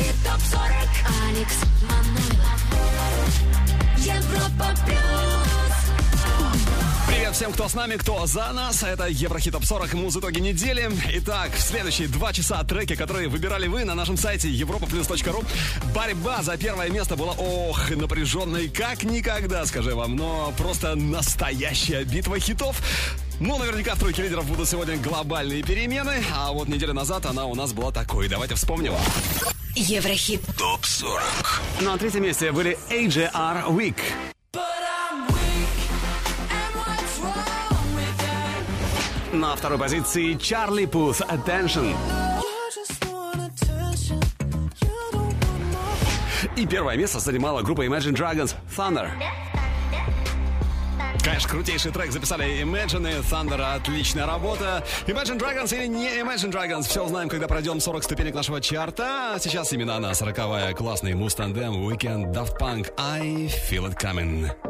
Еврохит ТОП-40 Алекс Манойлов Европа Плюс Привет всем, кто с нами, кто за нас. Это Еврохит Топ 40 муз итоги недели. Итак, в следующие два часа треки, которые выбирали вы на нашем сайте europaplus.ru. Борьба за первое место была, ох, напряженной как никогда, скажи вам. Но просто настоящая битва хитов. Ну, наверняка в тройке лидеров будут сегодня глобальные перемены, а вот неделю назад она у нас была такой. Давайте вспомним. Еврохит ТОП 40. На третьем месте были AJR Week. На второй позиции Чарли Пус Attention. И первое место занимала группа Imagine Dragons Thunder. Конечно, крутейший трек записали Imagine Thunder. Отличная работа. Imagine Dragons или не Imagine Dragons? Все узнаем, когда пройдем 40 ступенек нашего чарта. А Сейчас именно она, 40-я, классный мустандем, Weekend, Daft Punk, I Feel It Coming.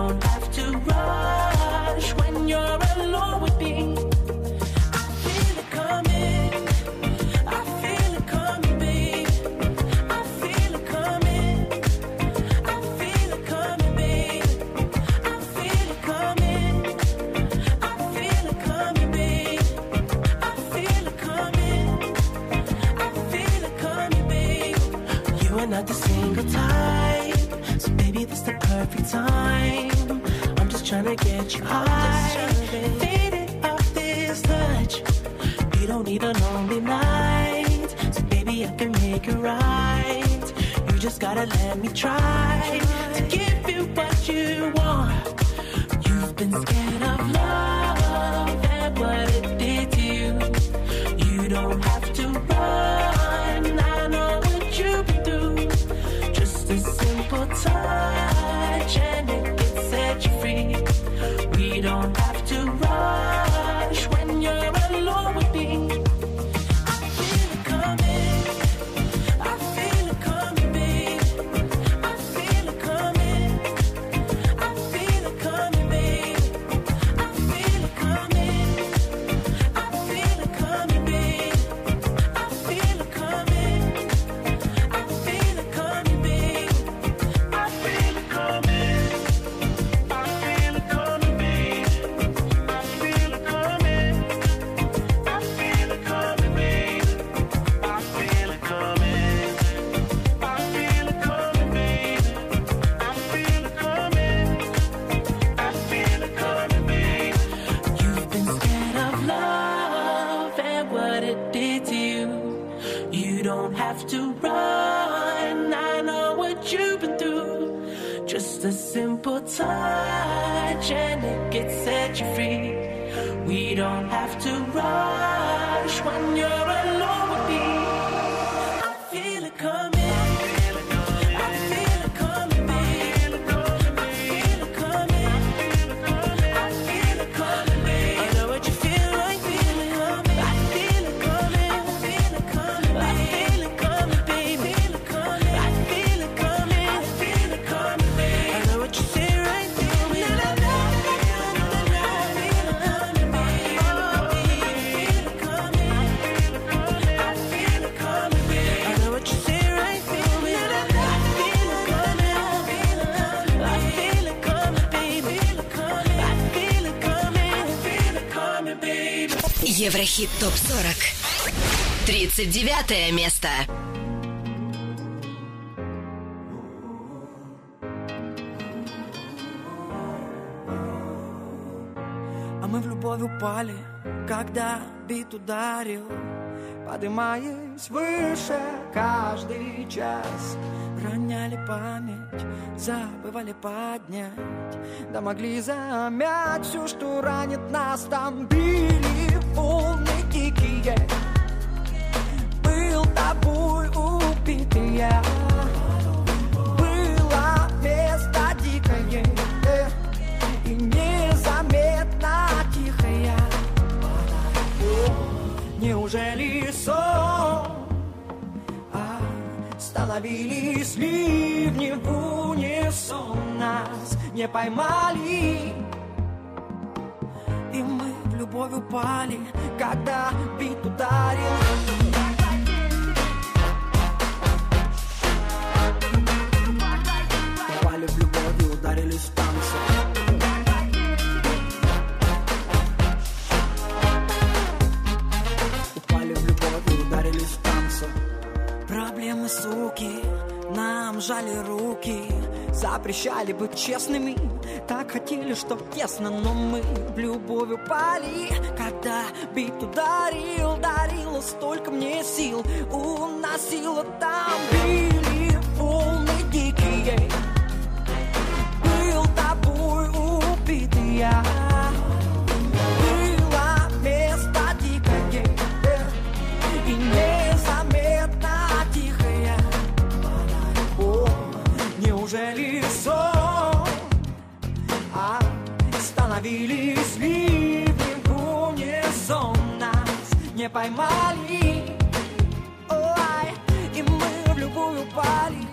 don't have to rush when you're alone with me. I feel it coming. I feel it coming. I feel it coming. I feel it coming. I feel it coming. I feel it coming. I feel it coming. I feel it coming. You are not the single type, so baby, this the perfect time. Trying to get you high, faded off this touch. You don't need a lonely night, so baby, I can make it right. You just gotta let me try to give you what you want. You've been scared of love and what it did to you. You don't Еврохит ТОП-40 39 место А мы в любовь упали, когда бит ударил поднимаясь выше каждый час. Роняли память, забывали поднять, да могли замять все, что ранит нас. Там били волны дикие, был тобой убитый я. Было место дикое э, и незаметно тихое. Неужели сон? А, Становились ливни в унисон Нас не поймали любовь упали Когда бит ударил. Упали в любовь и ударились в танце Упали в любовь и ударились в танце Проблемы, суки, нам жали руки Запрещали быть честными. Так хотели, чтоб тесно Но мы в любовь упали Когда бит ударил Дарило столько мне сил. Уносило там Били волны дикие. Был тобой убитый я. Незаметно тихое. О, неужели Становились ливни в унисон Нас не поймали Ой, И мы в любую упали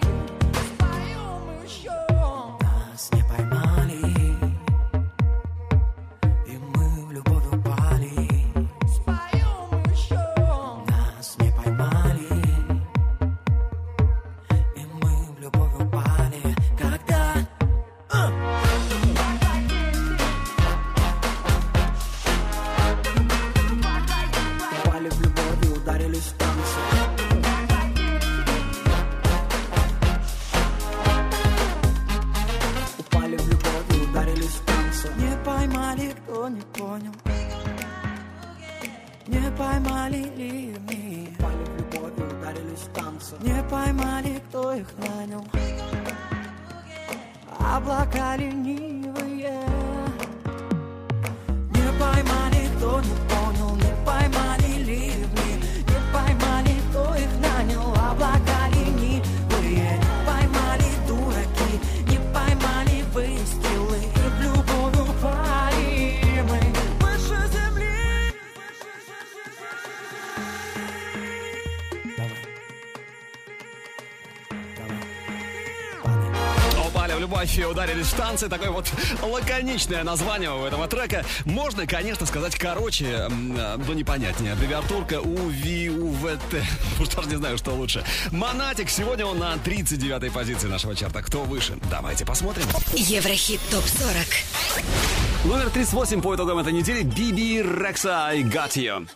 ударились в танцы. Такое вот лаконичное название у этого трека. Можно, конечно, сказать короче, э, но непонятнее. Аббревиатурка УВИУВТ. Уж даже не знаю, что лучше. Монатик. Сегодня он на 39-й позиции нашего чарта. Кто выше? Давайте посмотрим. Еврохит ТОП-40 Номер 38 по итогам этой недели. Биби Рекса I Got You.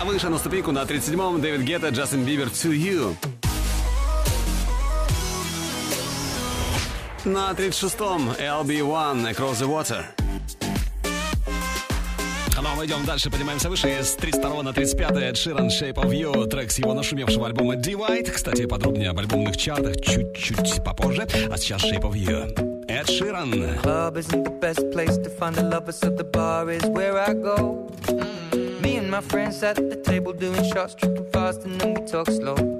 А выше на ступеньку на 37-м Дэвид Гетта, Джастин Бибер To You. На 36-м LB1 Across the Water. Ну, а мы идем дальше, поднимаемся выше. С 32 на 35 Эд Ширан Shape of You, трек с его нашумевшего альбома Divide. Кстати, подробнее об альбомных чартах чуть-чуть попозже. А сейчас Shape of You. Эд Ширан. club isn't the best place to find the lovers, so the bar is where I go. Me and my friends at the table doing shots, tripping fast, and then we talk slow.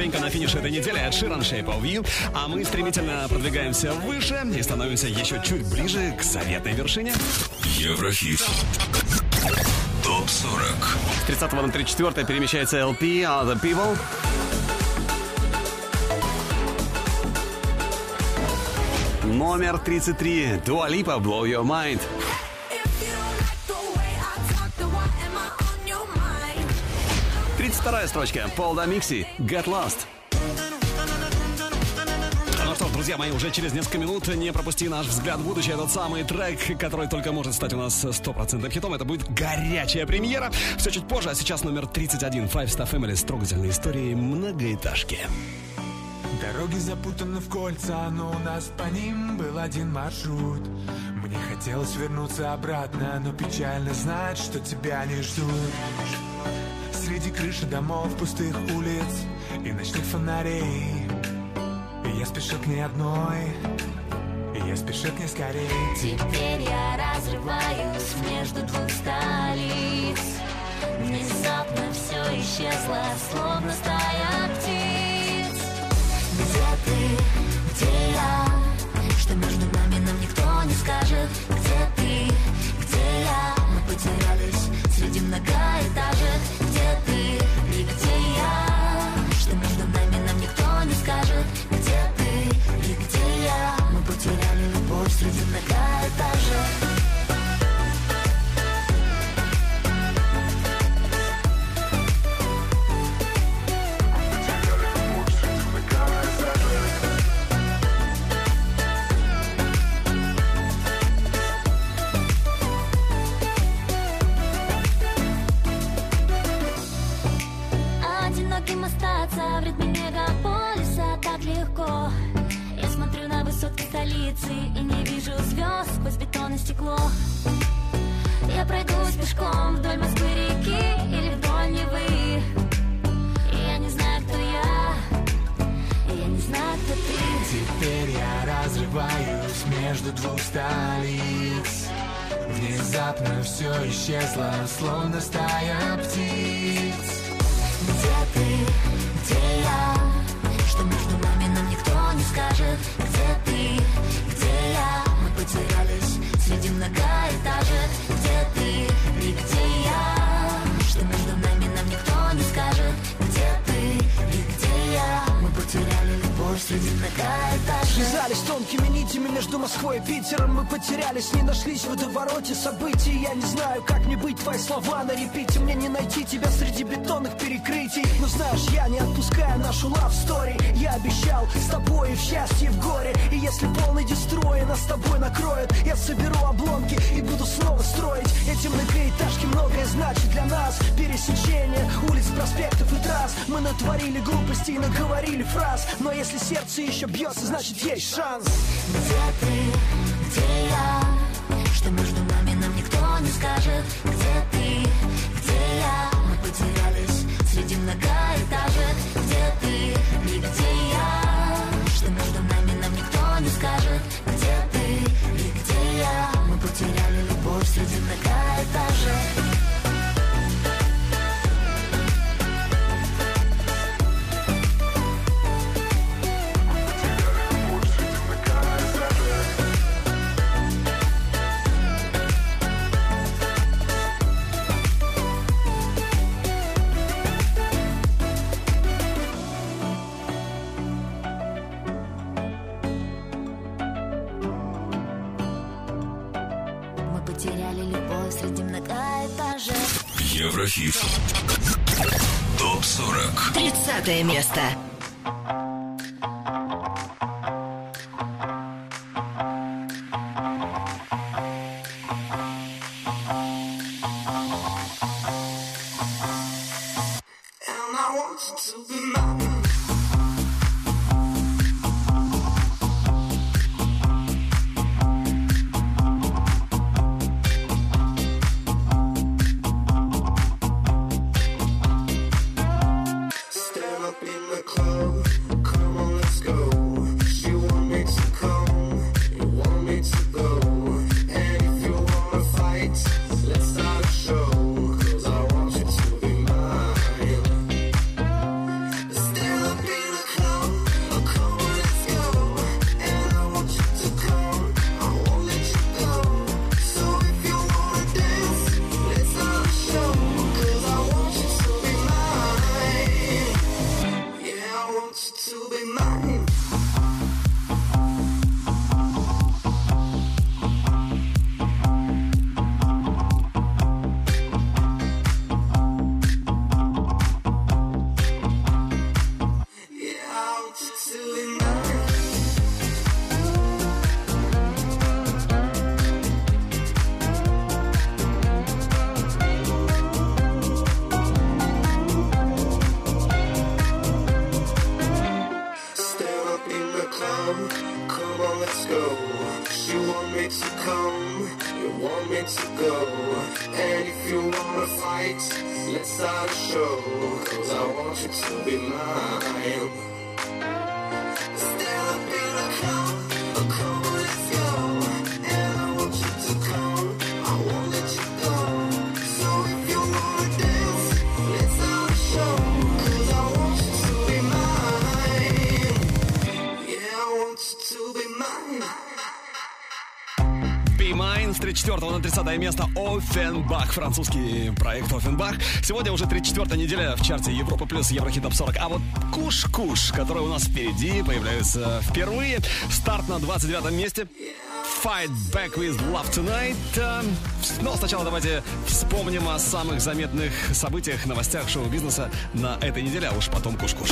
ступенька на финише этой недели от Ширан Shape of You, а мы стремительно продвигаемся выше и становимся еще чуть ближе к заветной вершине. Еврохит. Топ 40. С 30 на 34 перемещается LP Other People. Номер 33. Dua Lipa Blow Your Mind. Тридцать вторая строчка. Пол да Микси. Get Lost. Ну что ж, друзья мои, уже через несколько минут не пропусти наш взгляд в будущее. Тот самый трек, который только может стать у нас стопроцентным хитом. Это будет горячая премьера. Все чуть позже, а сейчас номер 31. Five Star Family с трогательной историей многоэтажки. Дороги запутаны в кольца, но у нас по ним был один маршрут Мне хотелось вернуться обратно, но печально знать, что тебя не ждут Среди крыши домов, пустых улиц и ночных фонарей. Я спешу к ней одной, я спешу к ней скорей. Теперь я разрываюсь между двух столиц. Внезапно все исчезло, словно стая птиц. Где ты, где я? Что между нами нам никто не скажет. Где ты, где я? Мы потерялись среди многоэтажек и наговорили фраз Но если сердце еще бьется, значит есть шанс. Где ты, где я? Что между нами нам никто не скажет Еврохит. Топ 40. 30 место. Ofenbach, французский проект Ofenbach. Сегодня уже 34 неделя в чарте Европа плюс Еврохит Топ 40. А вот Kush Kush, который у нас впереди, появляется впервые. Старт на 29 месте. Fight Back with Love Tonight. Но сначала давайте вспомним о самых заметных событиях, новостях шоу-бизнеса на этой неделе, а уж потом Kush Kush.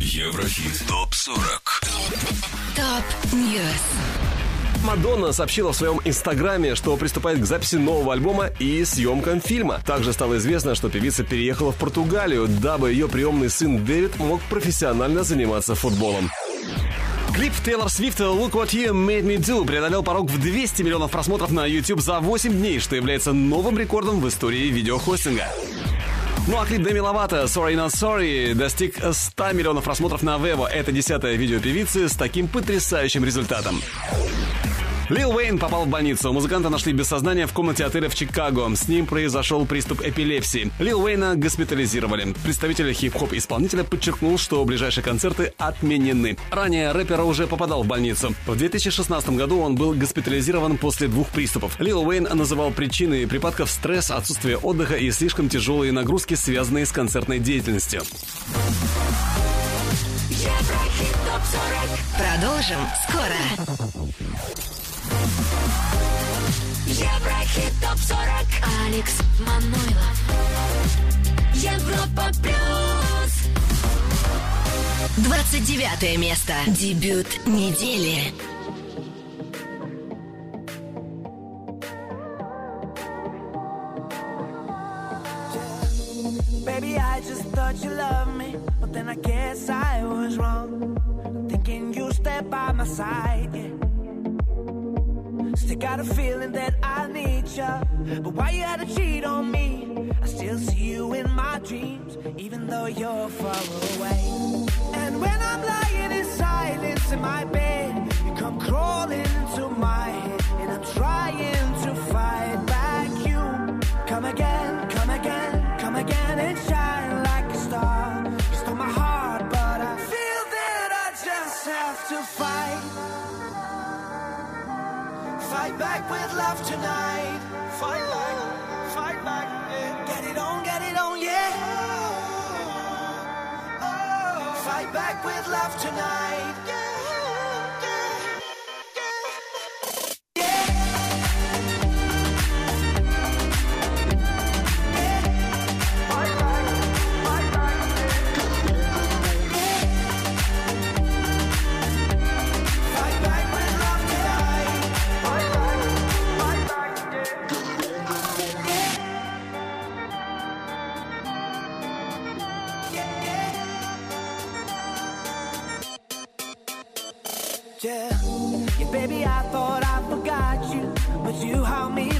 Еврохит ТОП-40 Top News Мадонна сообщила в своем инстаграме, что приступает к записи нового альбома и съемкам фильма. Также стало известно, что певица переехала в Португалию, дабы ее приемный сын Дэвид мог профессионально заниматься футболом. Клип Тейлор Свифта «Look What You Made Me Do» преодолел порог в 200 миллионов просмотров на YouTube за 8 дней, что является новым рекордом в истории видеохостинга. Ну а клип Деми Ловато «Sorry Not Sorry» достиг 100 миллионов просмотров на Vevo. Это десятое видео певицы с таким потрясающим результатом. Лил Уэйн попал в больницу. Музыканта нашли без сознания в комнате отеля в Чикаго. С ним произошел приступ эпилепсии. Лил Уэйна госпитализировали. Представитель хип-хоп исполнителя подчеркнул, что ближайшие концерты отменены. Ранее рэпера уже попадал в больницу. В 2016 году он был госпитализирован после двух приступов. Лил Уэйн называл причиной припадков стресс, отсутствие отдыха и слишком тяжелые нагрузки, связанные с концертной деятельностью. Продолжим скоро. Еврохит ТОП-40 Алекс Манойлов Европа Плюс 29 место. Дебют недели. I guess I was wrong. Thinking you stay by my side, yeah. Still got a feeling that I need you. But why you had to cheat on me? I still see you in my dreams, even though you're far away. And when I'm lying in silence in my bed, you come crawling into my head, and I'm trying to fight back. You come again, come again, come again and shine like a star. You stole my heart, but I feel that I just have to fight. Fight back with love tonight. Fight back, fight back. Yeah. Get it on, get it on, yeah. Oh, oh. fight back with love tonight. Yeah.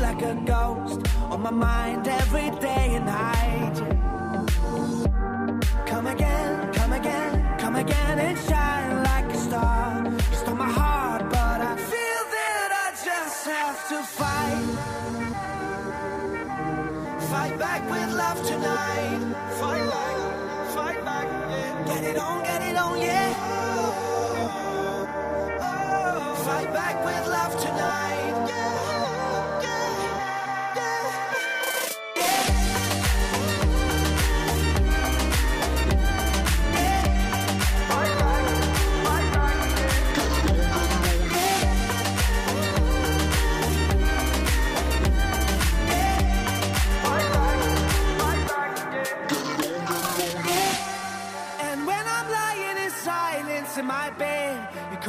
Like a ghost on my mind every day and night. Come again, come again, come again and shine like a star. You stole my heart, but I feel that I just have to fight. Fight back with love tonight. Fight back, fight back. Yeah. Get it on, get it on, yeah. Oh, oh, oh. Fight back with love tonight.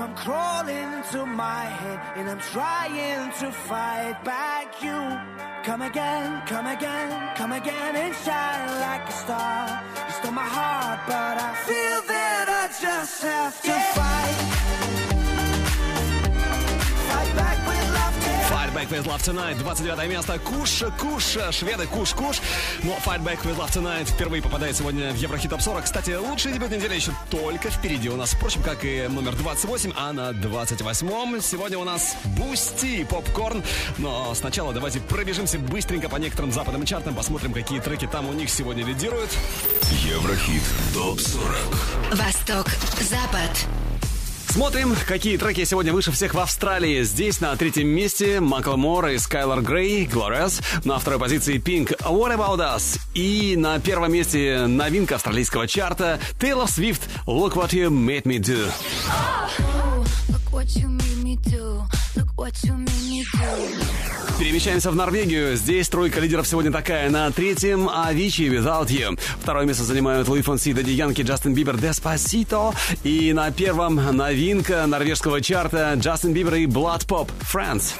Come crawling into my head, and I'm trying to fight back you. Come again, come again, come again and shine like a star. You stole my heart, but I feel that I just have to fight. Fight Fight Back With Love Tonight, 29 место. Kush Kush, шведы, Kush Kush. Но Fight Back With Love Tonight впервые попадает сегодня в Еврохит Топ 40. Кстати, лучший дебют недели еще только впереди у нас. Впрочем, как и номер 28, а на 28-м сегодня у нас Boostee, Pop Corn. Но сначала давайте пробежимся быстренько по некоторым западным чартам, посмотрим, какие треки там у них сегодня лидируют. Еврохит ТОП-40 Восток, Запад. Смотрим, какие треки сегодня выше всех в Австралии. Здесь на третьем месте Макл Мор и Скайлор Грей, Glorious. На второй позиции Pink, What About Us. И на первом месте новинка австралийского чарта Taylor Swift, Look What You Made Me Do. Перемещаемся в Норвегию. Здесь тройка лидеров сегодня такая. На третьем Avicii Without You. Второе место занимают Луи Фонси, Дади Янки, Джастин Бибер, Despacito. И на первом новинка норвежского чарта Джастин Бибер и Blood Pop, France.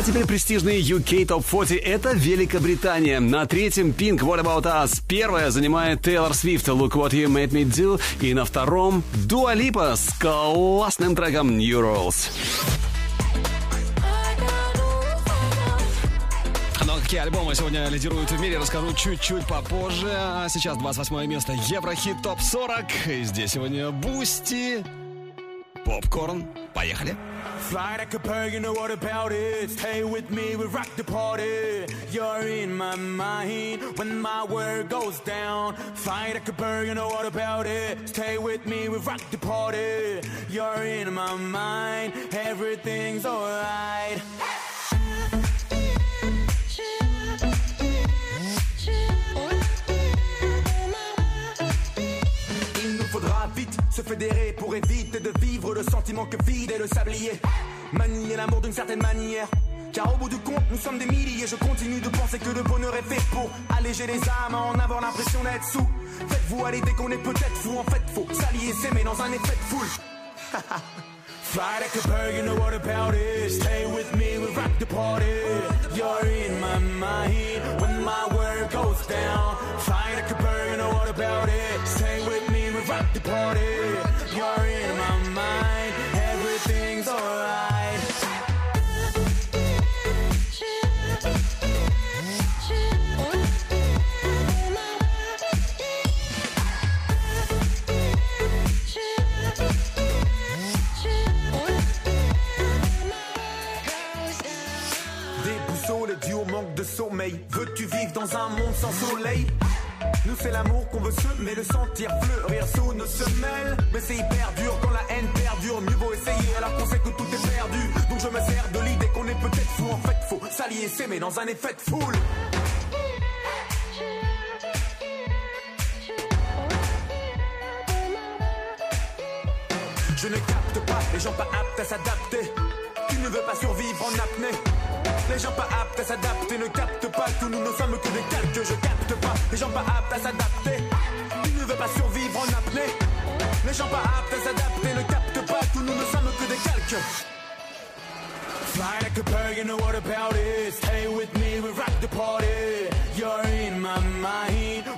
А теперь престижный UK Top 40 — это Великобритания. На третьем Pink What About Us. Первая занимает Taylor Swift Look What You Made Me Do. И на втором Dua Lipa с классным треком New Rules. Но какие альбомы сегодня лидируют в мире, расскажу чуть-чуть попозже. А сейчас 28 место Еврохит Топ 40. И здесь сегодня Бусти, Попкорн. Поехали. Fly like a bird, you know what about it? Stay with me, we rock the party. You're in my mind when my world goes down. Fly like a bird, you know what about it? Stay with me, we rock the party. You're in my mind, everything's alright. Se fédérer pour éviter de vivre le sentiment que vide est le sablier. Manier l'amour d'une certaine manière. Car au bout du compte, nous sommes des milliers. Je continue de penser que le bonheur est fait pour alléger les âmes, en avoir l'impression d'être sous. Faites-vous à l'idée qu'on est peut-être fou. En fait, faut s'allier, s'aimer dans un effet de foule. Fly like a bird, you know what about it. Stay with me, we rock the party. You're in my mind when my world goes down. Fly like a bird, you know what about it. Stay with the party. You're in my mind, everything's alright. C'est l'amour qu'on veut semer, le sentir fleurir sous nos semelles. Mais c'est hyper dur quand la haine perdure. Mieux vaut essayer alors qu'on sait que tout est perdu. Donc je me sers de l'idée qu'on est peut-être fou. En fait, faut s'allier, s'aimer dans un effet de foule. Je ne capte pas les gens pas aptes à s'adapter. Tu ne veux pas survivre en apnée. Les gens pas aptes à s'adapter ne captent pas. Tous nous ne sommes que des calques. Je capte pas les gens pas aptes à s'adapter. Tu ne veux pas survivre en apnée. Les gens pas aptes à s'adapter ne captent pas. Tous nous ne sommes que des calques. Fly like a bird, you know what about it? Stay with me, we rock the party. You're in my mind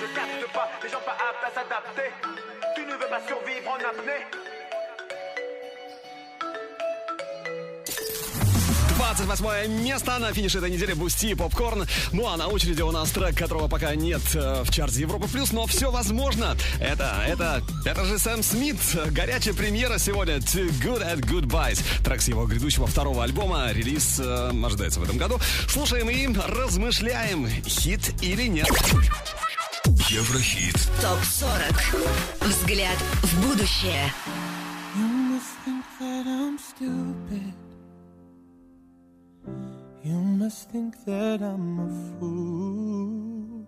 Je capte pas les gens pas aptes à s'adapter. Tu ne veux pas survivre en apnée. 28 место на финише этой недели Boostee и Pop Corn. Ну а на очереди у нас трек, которого пока нет э, в чарте Европа Плюс, но все возможно. Это, это, это же Сэм Смит. Горячая премьера сегодня. Too Good at Goodbyes. Трек с его грядущего второго альбома. Релиз э, ожидается в этом году. Слушаем и размышляем, хит или нет. Еврохит. ТОП-40. Взгляд в будущее. You must think that I'm stupid. You must think that I'm a fool.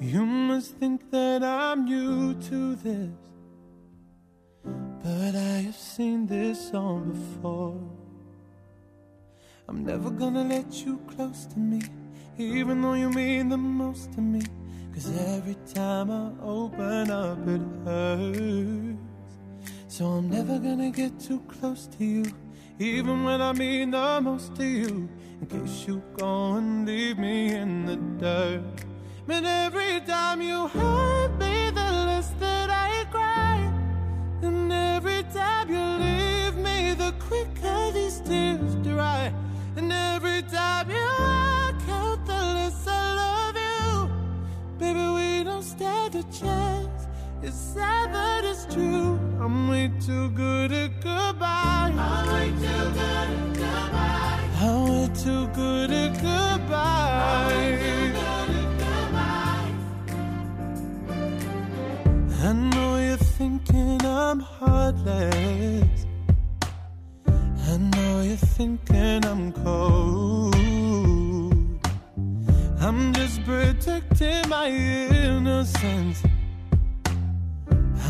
You must think that I'm new to this. But I have seen this all before. I'm never gonna let you close to me, even though you mean the most to me. Cause every time I open up, it hurts. So I'm never gonna get too close to you, even when I mean the most to you. In case you go and leave me in the dirt. But every time you hurt me, the less that I cry. And every time you leave me, the quicker these tears dry. And every time you walk out, the less I love you. Baby, we don't stand a chance. It's sad, but it's true. I'm way too good at goodbye. I'm way too good at goodbye. I'm way too good at goodbye. I know you're thinking I'm heartless. I know you're thinking I'm cold. I'm just protecting my innocence.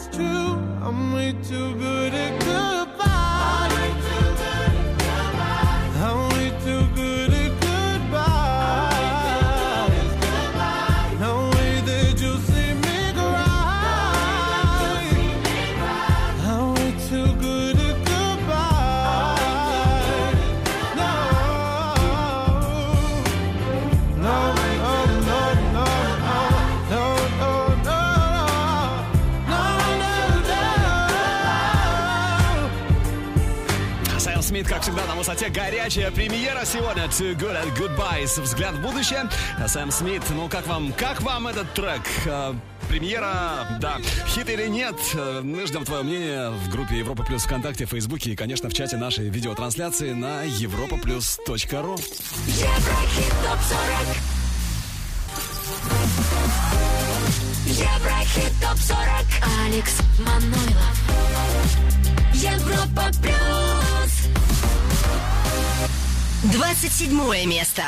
it's true. I'm way too good at goodbye. Высоте. Горячая премьера сегодня. Too Good at Goodbyes. Взгляд в будущее. Сэм Смит, ну как вам, как вам этот трек? Э, Премьера, да, хит или нет, э, мы ждем твое мнение в группе Европа Плюс ВКонтакте, Фейсбуке и, конечно, в чате нашей видеотрансляции на europaplus.ru. Еврохит ТОП-40 Еврохит ТОП-40 Алекс Манойлов Европа Плюс 27 место.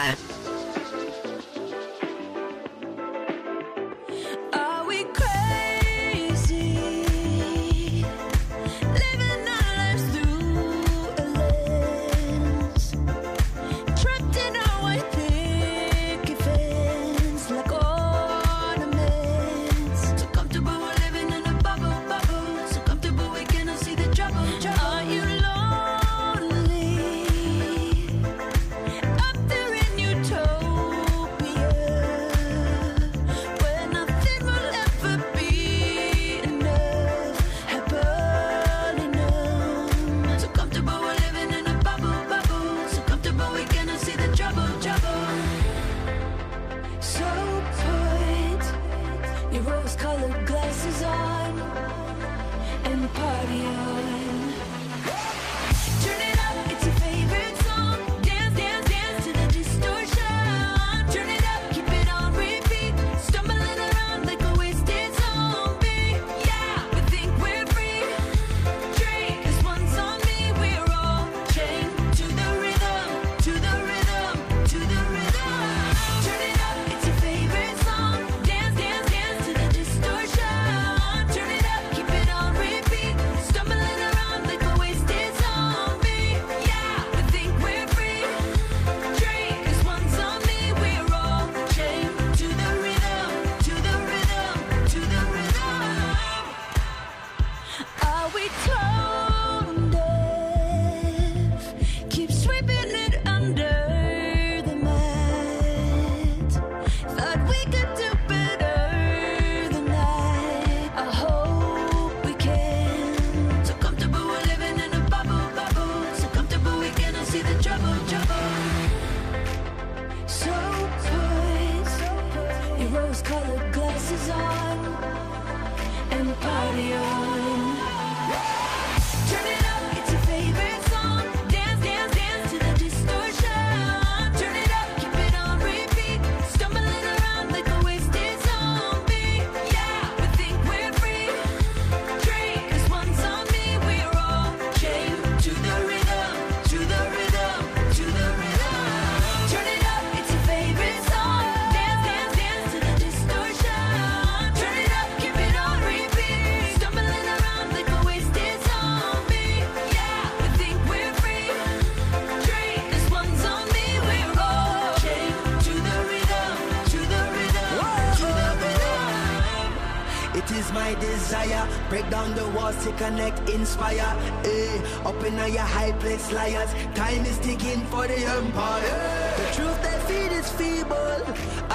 High place, liars. Time is ticking for the empire. The truth they feed is feeble,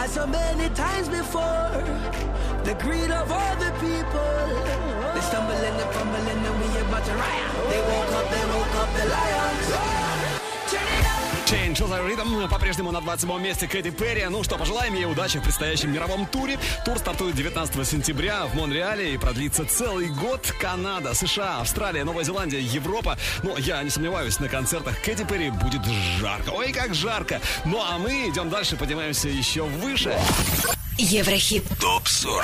as so many times before. The greed of all the people. They stumble and they fumble and we about to riot. По-прежнему на 27 месте Кэти Перри. Ну что, пожелаем ей удачи в предстоящем мировом туре. Тур стартует 19 сентября в Монреале и продлится целый год. Канада, США, Австралия, Новая Зеландия, Европа. Ну, я не сомневаюсь, на концертах Кэти Перри будет жарко. Ой, как жарко! Ну а мы идем дальше, поднимаемся еще выше. Еврохит. ТОП-40.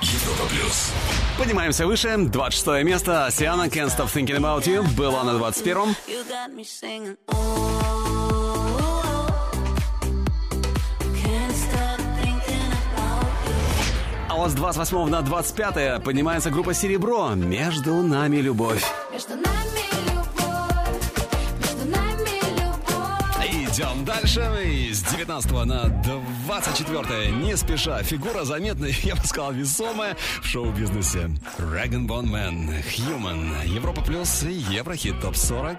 Европа плюс. Поднимаемся выше. 26 место. Сиана Can't Stop Thinking About You была на 21-м. А вот с 28 на 25 поднимается группа «Серебро». «Между нами любовь». Между нами. Идем дальше. И с 19 на 24 не спеша. Фигура заметная, я бы сказал, весомая в шоу-бизнесе. Dragon Bone Man, Human, Европа Плюс и Еврохит ТОП 40.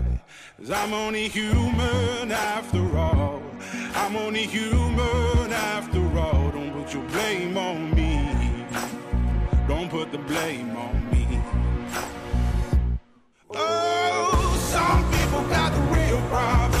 Cause I'm only human after all. I'm only human after all. Don't put your blame on me. Don't put the blame on me. Oh, some people got the real problems.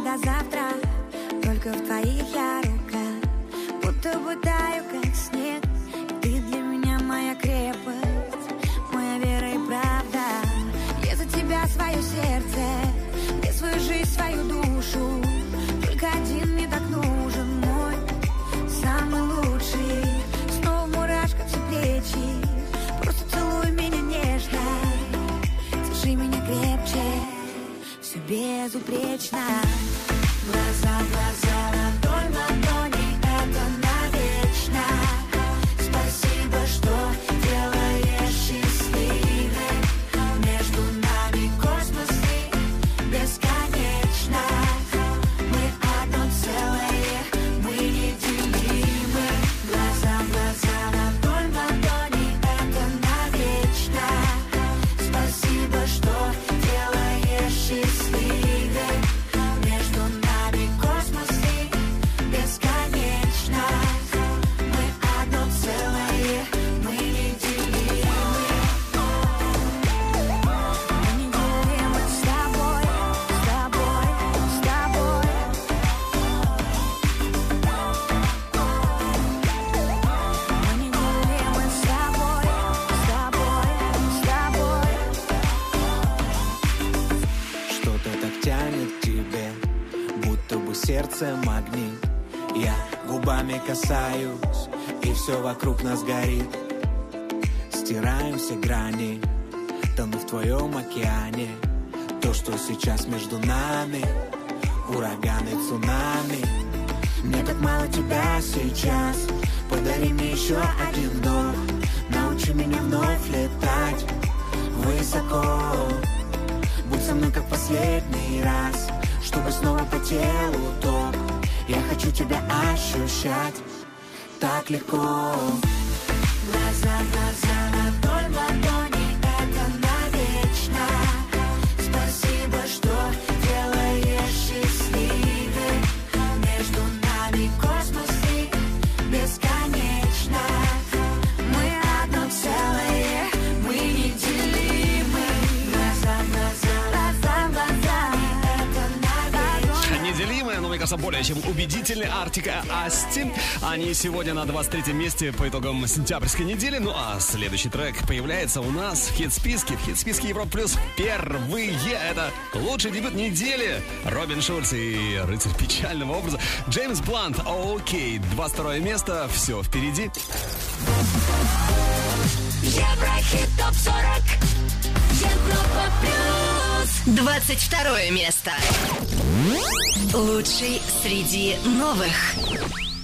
До завтра, только в твоих я рука. Будто бы таю, как снег. Ты для меня моя крепость, моя вера и правда. Я за тебя свое сердце, do Pretina. Вокруг нас горит. Стираем все грани, тону в твоем океане. То, что сейчас между нами, ураганы, цунами. Мне так мало тебя сейчас, подари мне еще один вдох. Научи меня вновь летать высоко. Будь со мной как последний раз Чтобы снова по телу ток. Я хочу тебя ощущать так легко. Глаза, глаза, чем убедительные Артика Асти. Они сегодня на 23 месте по итогам сентябрьской недели. Ну а следующий трек появляется у нас в хит-списке. В хит-списке Европа Плюс впервые. Это лучший дебют недели. Робин Шульц и рыцарь печального образа. Джеймс Блант. Окей. 22 место. Все впереди. Еврохит ТОП-40 Европа Плюс 22 место Лучший среди новых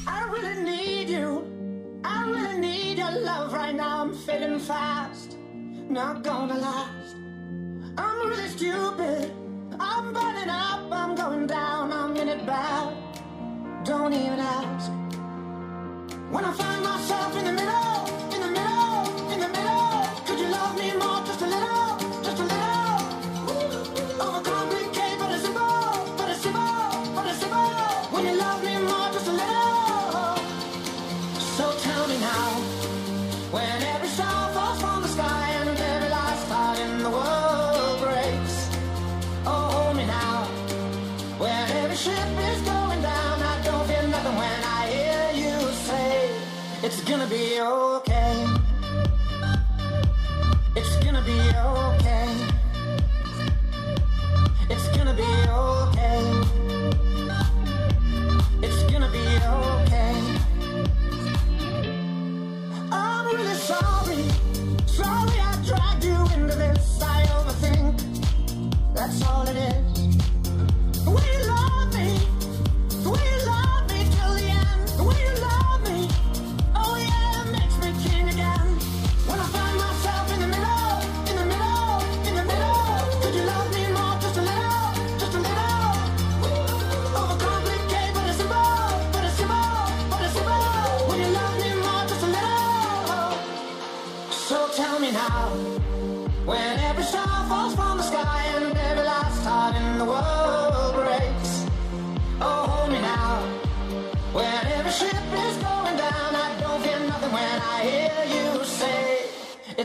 I really need you. I really need your love right now. I'm fading fast, not gonna last. I'm really stupid. I'm burning up, I'm going down, I'm in it bad. Don't even ask. When I find myself in the middle, in the middle, in the middle, could you love me more, just a little,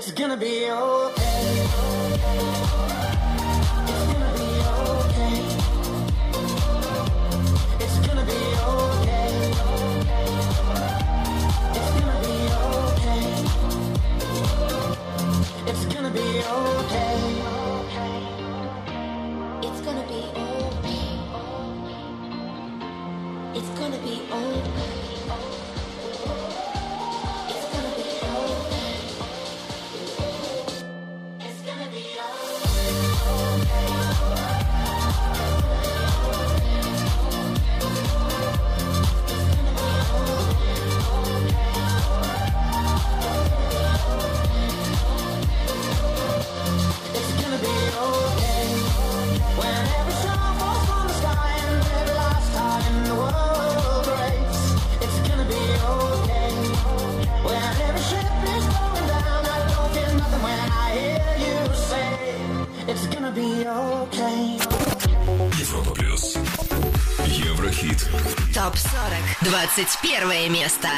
It's gonna be okay. It's gonna be okay. It's gonna be okay. It's gonna be okay. It's gonna be okay. It's gonna be okay. It's gonna be okay. 21 место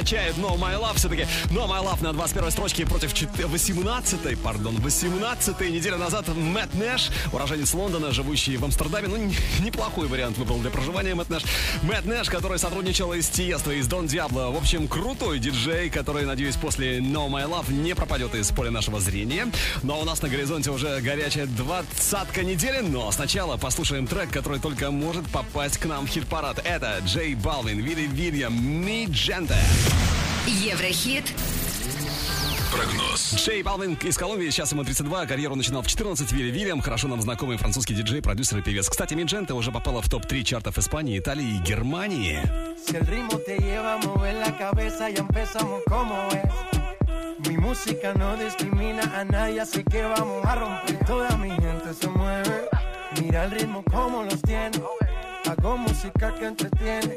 качает No My Love. Все-таки No My Love на 21 строчке против 18-й, пардон, 18-й. Неделю назад Мэтт Нэш, уроженец Лондона, живущий в Амстердаме. Ну, неплохой вариант выбрал для проживания Мэтт Нэш. Мэтт Нэш, который сотрудничал и с Тиесто, и с Дон Диабло. В общем, крутой диджей, который, надеюсь, после No My Love не пропадет из поля нашего зрения. Но у нас на горизонте уже горячая двадцатка недели. Но сначала послушаем трек, который только может попасть к нам в хит-парад. Это Джей Балвин, Вилли Вильям, Ми Дженте. Еврохит. Прогноз. Джей Балвин из Колумбии, сейчас ему 32, карьеру начинал в 14, Вилли Вильям, хорошо нам знакомый французский диджей, продюсер и певец. Кстати, Миджента уже попала в топ-3 чартов Испании, Италии и Германии. Mi música no discrimina a nadie, así que vamos a romper. Toda mi gente se mueve. Mira el ritmo como los tiene. Hago música que entretiene.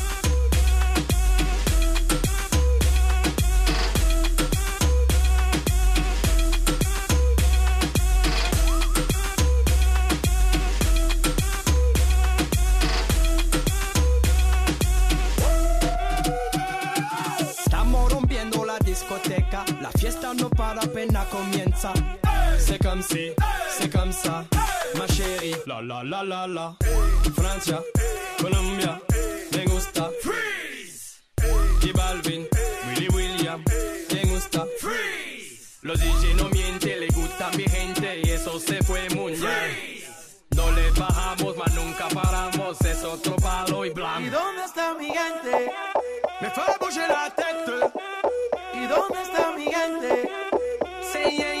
Fiesta no para apenas comienza. C'est comme si, c'est comme ça, ma chérie. La la la la la. Francia, Colombia, me gusta. Freeze. Y Balvin, Willy William, me gusta. Freeze. Los DJ no mienten, le gusta a mi gente y eso se fue bien. No le bajamos, mas nunca paramos, es otro palo y ¿Y blanco. dónde está mi gente? Me fait bouger la tête. ¿Y dónde está mi gente? Yeah, yeah.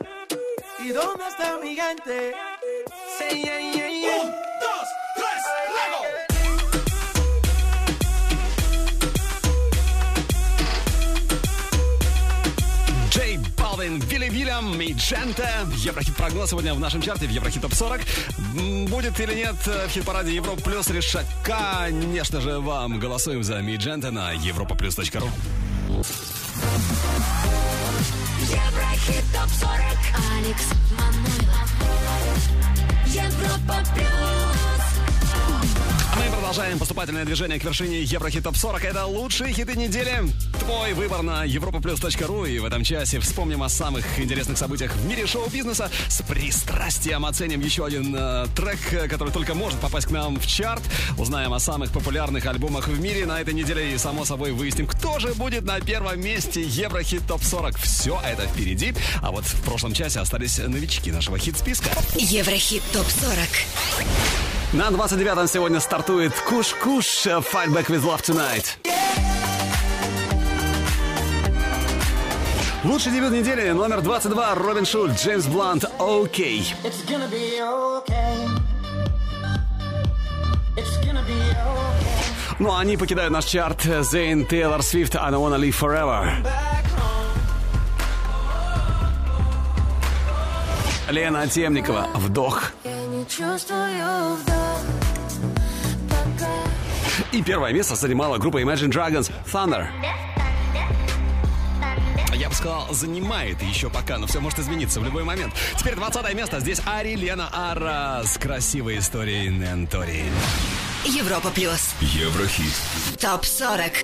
¿Y dónde está mi gente? Say yeah, yeah, yeah. Un, dos, tres. Джей Балвин, Вилли Вильям и Джента. Еврохит прогноз сегодня в нашем чарте в Еврохит Топ 40. М, Будет или нет э, в хит-параде Европа Плюс решать, конечно же, вам. Голосуем за Ми Джента на europaplus.ru. Еврохит ТОП-40 Алекс Манойлов. Европа Плюс продолжаем поступательное движение к вершине Еврохит Топ 40. Это лучшие хиты недели. Твой выбор на europaplus.ru. И в этом часе вспомним о самых интересных событиях в мире шоу-бизнеса. С пристрастием оценим еще один э, трек, э, который только может попасть к нам в чарт. Узнаем о самых популярных альбомах в мире на этой неделе. И, само собой, выясним, кто же будет на первом месте Еврохит Топ 40. Все это впереди. А вот в прошлом часе остались новички нашего хит-списка. Еврохит ТОП-40. На 29-м сегодня стартует Куш-Куш Fight Back With Love Tonight. Лучший дебют недели номер 22 Робин Шульц, Джеймс Блант, Окей. Ну а они покидают наш чарт. Зейн, Тейлор Свифт, I don't wanna live forever. Лена Темникова, Вдох. Я и первое место занимала группа Imagine Dragons Thunder. Я бы сказал, занимает еще пока, но все может измениться в любой момент. Теперь 20 место. Здесь Ари Лена Ара с красивой историей Нентори. Европа плюс. Еврохит. Топ 40.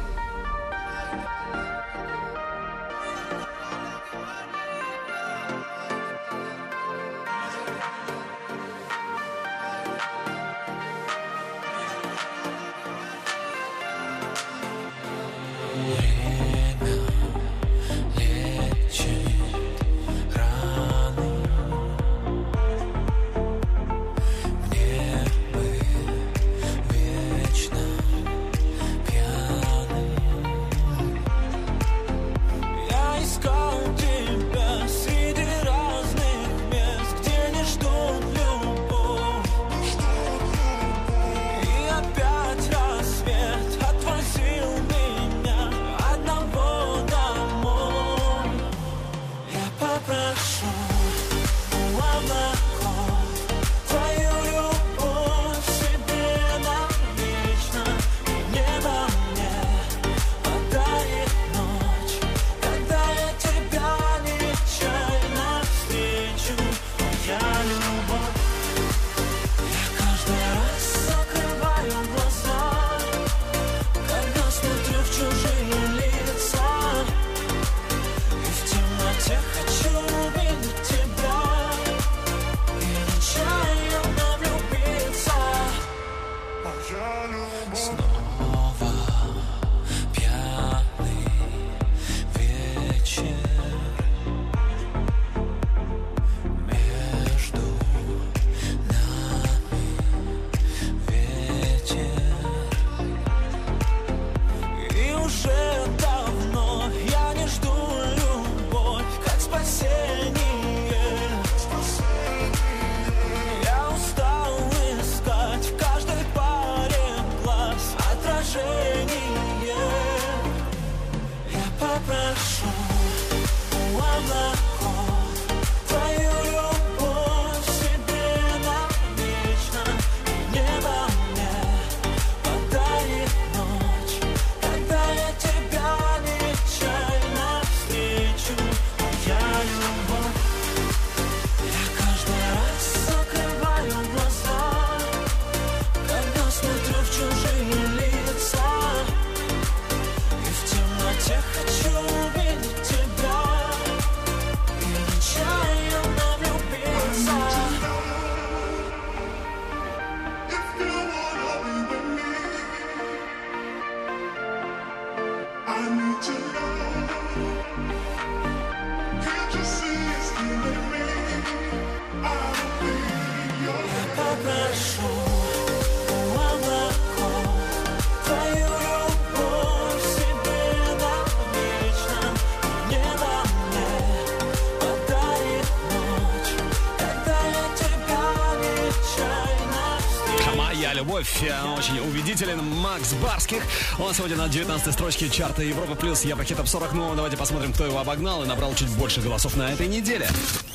Убедителен Макс Барских. Он сегодня на 19 строчке чарта Европа плюс Еврохит Топ 40. Ну, давайте посмотрим, кто его обогнал и набрал чуть больше голосов на этой неделе.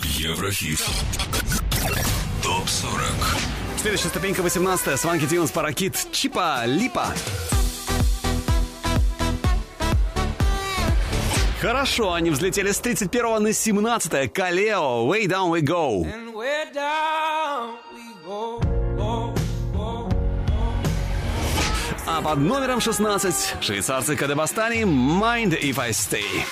Еврохит. Топ 40. Следующая ступенька 18 Сванки Тюнс, Паракит, Чипа, Липа. Хорошо, они взлетели с 31 на 17 Калео, Way Down We Go. Под номером 16 швейцарцы Кадебастани Mind If I Stay.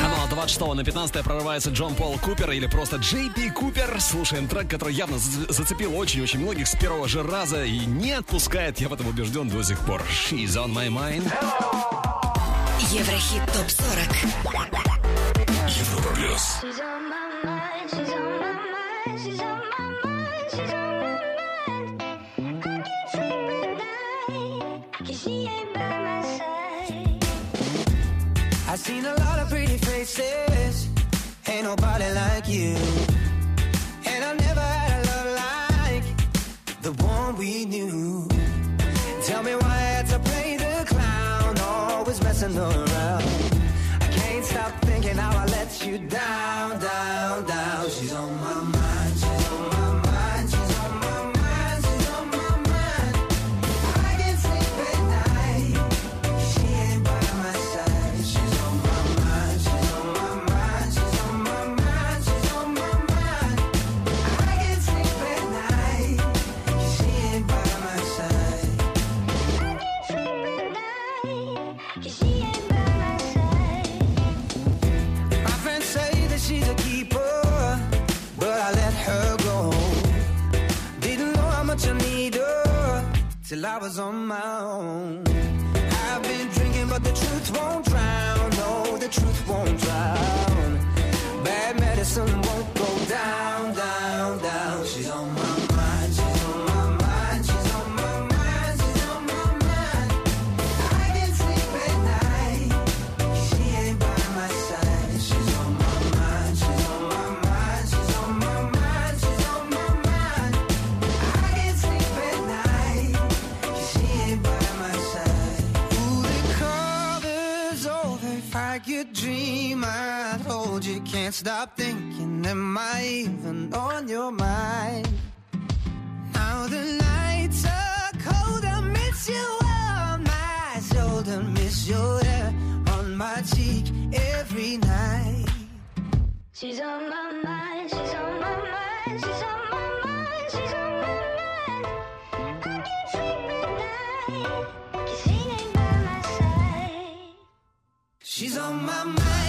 Канал 26 на 15 прорывается Джон Пол Купер или просто Джей Пи Купер. Слушаем трек, который явно за- зацепил очень-очень многих с первого же раза и не отпускает, я в этом убежден до сих пор. She's on my mind. Еврохит ТОП-40 Европа плюс. Faces. Ain't nobody like you. And I never had a love like the one we knew. Tell me why I had to play the clown, always messing around. I can't stop thinking how I let you down, down, down. Till I was on my own. I've been drinking, but the truth won't drown. No, the truth won't drown. Bad medicine won't go down, down. Stop thinking. Am I even on your mind? Now the nights are cold. I miss you on my shoulder. Miss your hair on my cheek every night. She's on my mind, she's on my mind, she's on my mind, she's on my mind. I can't sleep at night, 'cause she ain't by my side. She's on my mind.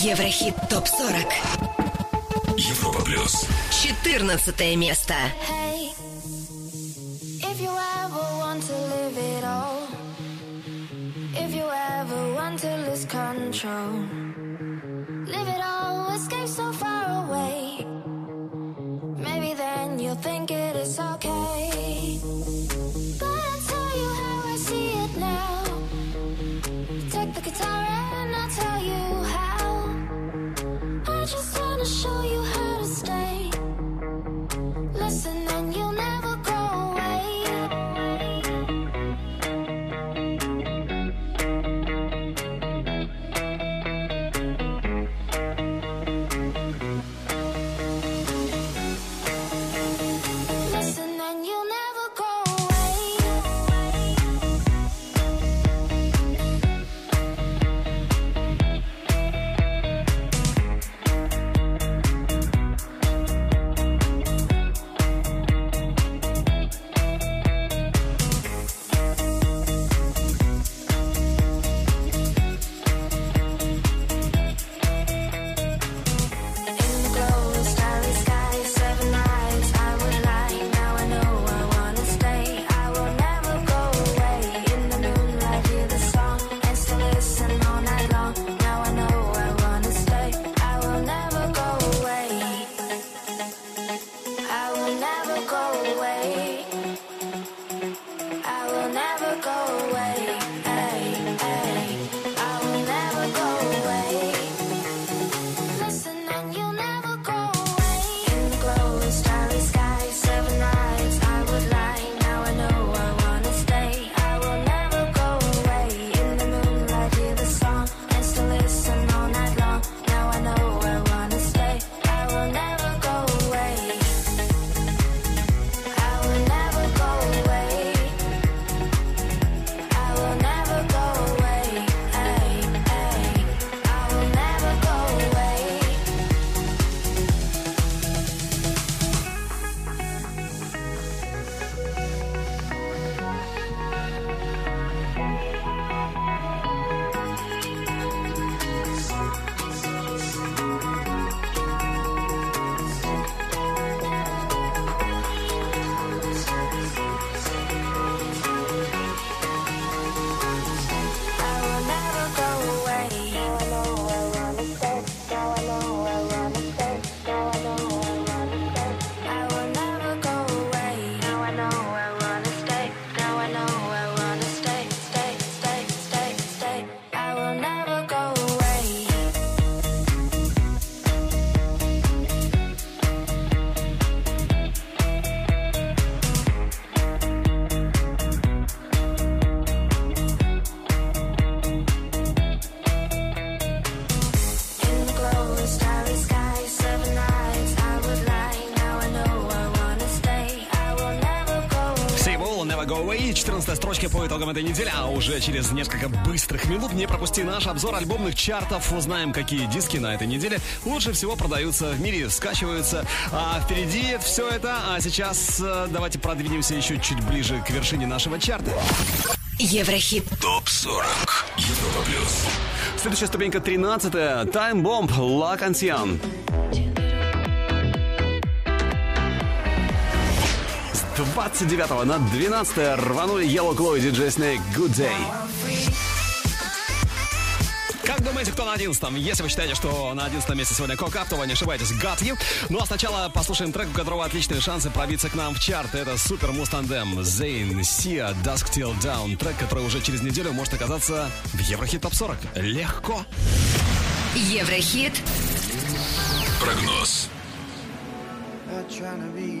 Еврохит ТОП-40 Европа плюс. 14 место Hey, if you ever want to live it all, if you ever want to lose control, live it all, escape so far away. Maybe then you'll think it is okay. 手15 строчке по итогам этой недели, а уже через несколько быстрых минут не пропусти наш обзор альбомных чартов. Узнаем, какие диски на этой неделе лучше всего продаются в мире, скачиваются. А впереди все это, а сейчас э, давайте продвинемся еще чуть ближе к вершине нашего чарта. Еврохит. Топ-40. Европа плюс. Следующая ступенька 13. Time Bomb. La Cancian. 29 на 12 рванули Yellow Claw и DJ Snake Good Day. Как думаете, кто на 11 Если вы считаете, что на 11 месте сегодня Кока, то вы не ошибаетесь, Got You. Ну а сначала послушаем трек, у которого отличные шансы пробиться к нам в чарт. Это Супер Мустандем, Зейн, Sia, Dusk Till Down. Трек, который уже через неделю может оказаться в Еврохит Топ 40. Легко. Еврохит. Прогноз. Trying to be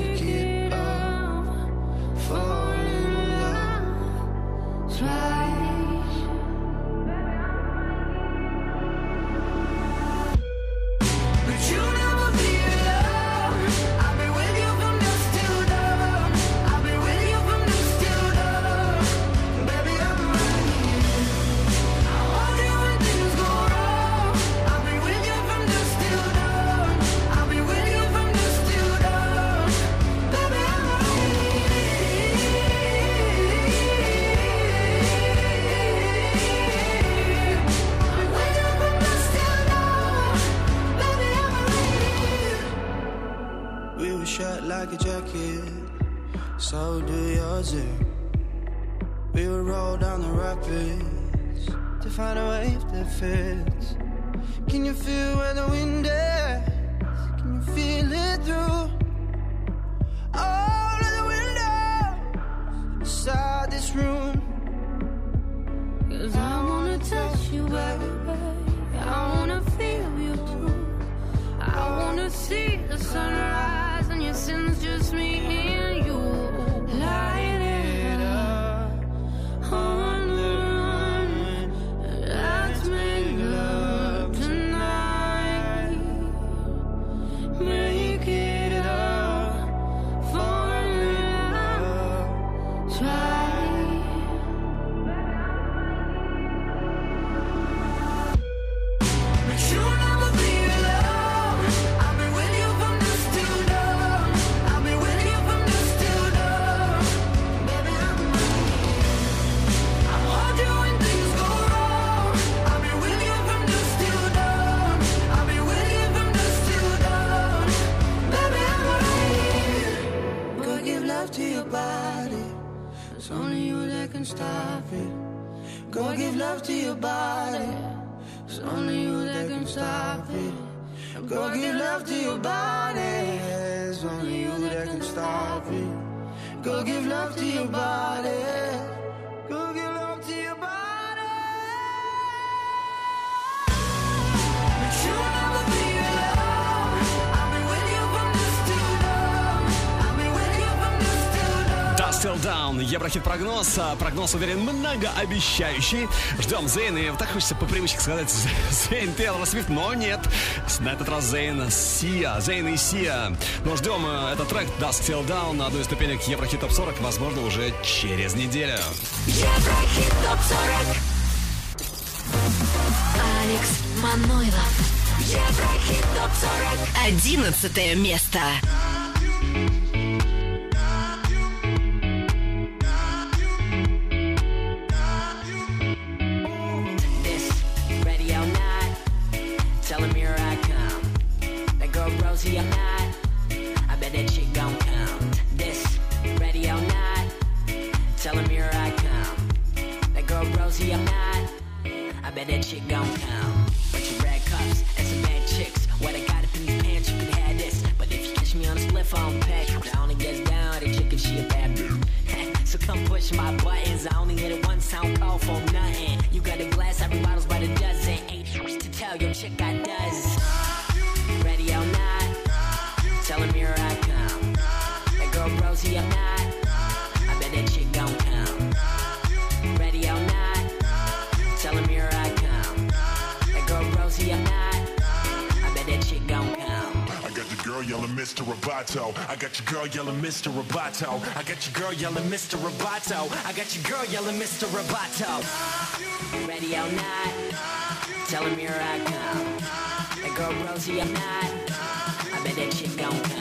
Down. Еврохит прогноз. А Прогноз, уверен, многообещающий. Ждем Зейн. И так хочется по привычке сказать Зейн Тейлор Свифт, но нет. На этот раз Зейн Сия. Зейн и Сия. Но ждем э, этот трек Dust Till Down на одной ступенек Еврохит Топ 40, возможно, уже через неделю. Еврохит ТОП-40. Алекс Манойлов. Еврохит ТОП-40. Одиннадцатое место. That chick gon' come. Mr. Roboto. I got your girl yelling Mr. Roboto. I got your girl yelling Mr. Roboto. I got your girl yelling Mr. Roboto. Ready or not, tell him here I come. That girl Rosie, I'm not. I bet that chick gon' come.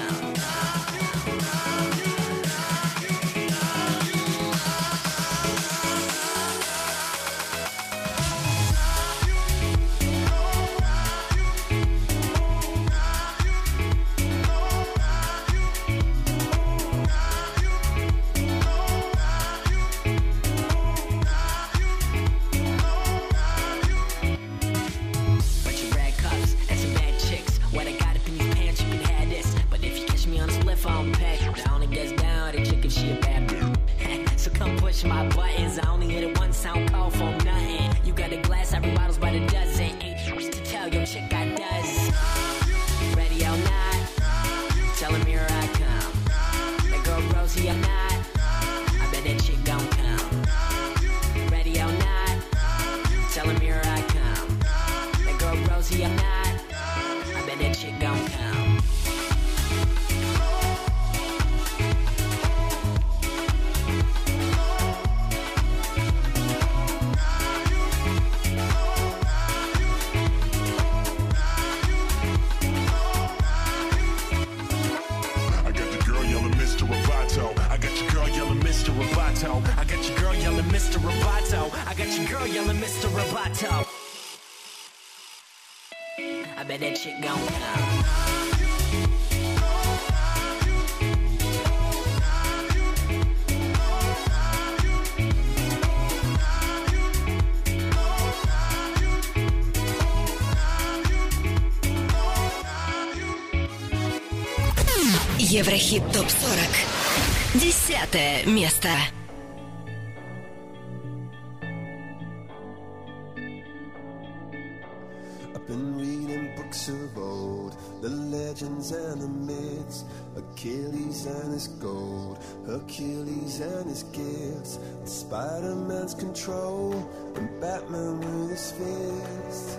Mr. Roboto. I got your girl yelling Mr. Roboto. I bet that chick gon' come. Еврохит ТОП-40. Десятое место. Hercules and his gifts, and Spider-Man's control, and Batman with his fist.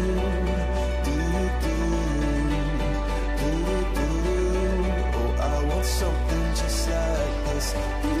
News.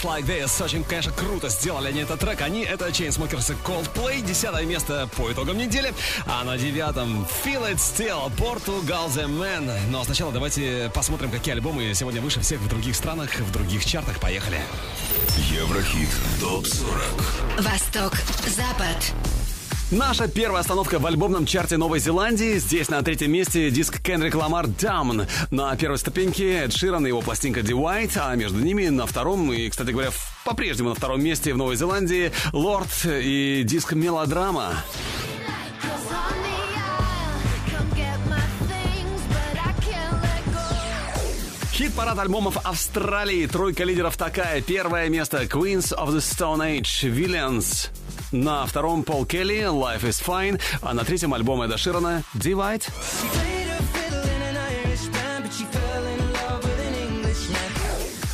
Just Like This. Очень, конечно, круто сделали они этот трек. Они — это Chainsmokers и Coldplay. Десятое место по итогам недели. А на девятом Feel It Still, Portugal The Man. Но сначала давайте посмотрим, какие альбомы сегодня выше всех в других странах, в других чартах. Поехали. Еврохит ТОП-40 Восток, Запад. Наша первая остановка в альбомном чарте Новой Зеландии. Здесь на третьем месте диск Кендрик Ламар «Down». На первой ступеньке Эд Ширан и его пластинка «The White», а между ними на втором и, кстати говоря, по-прежнему на втором месте в Новой Зеландии «Лорд» и диск «Мелодрама». Хит-парад альбомов Австралии. Тройка лидеров такая. Первое место Queens of the Stone Age, Villains. На втором Пол Келли, Life is Fine. А на третьем альбом Эда Ширана, Divide.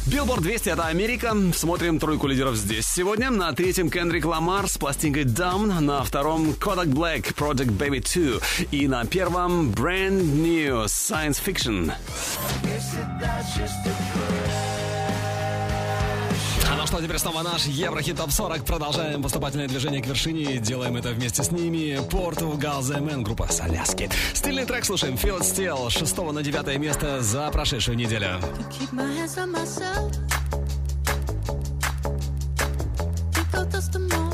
Билборд 200 это Америка. Смотрим тройку лидеров здесь сегодня. На третьем Кендрик Ламар с пластинкой Damn. На втором Kodak Black Project Baby 2. И на первом Brand New Science Fiction. А ну что, теперь снова наш Еврохит Топ 40. Продолжаем поступательное движение к вершине. Делаем это вместе с ними. Portugal. The группа с Аляски. Стильный трек слушаем. Still. С 6 на 9 место за прошедшую неделю. Pick out dust them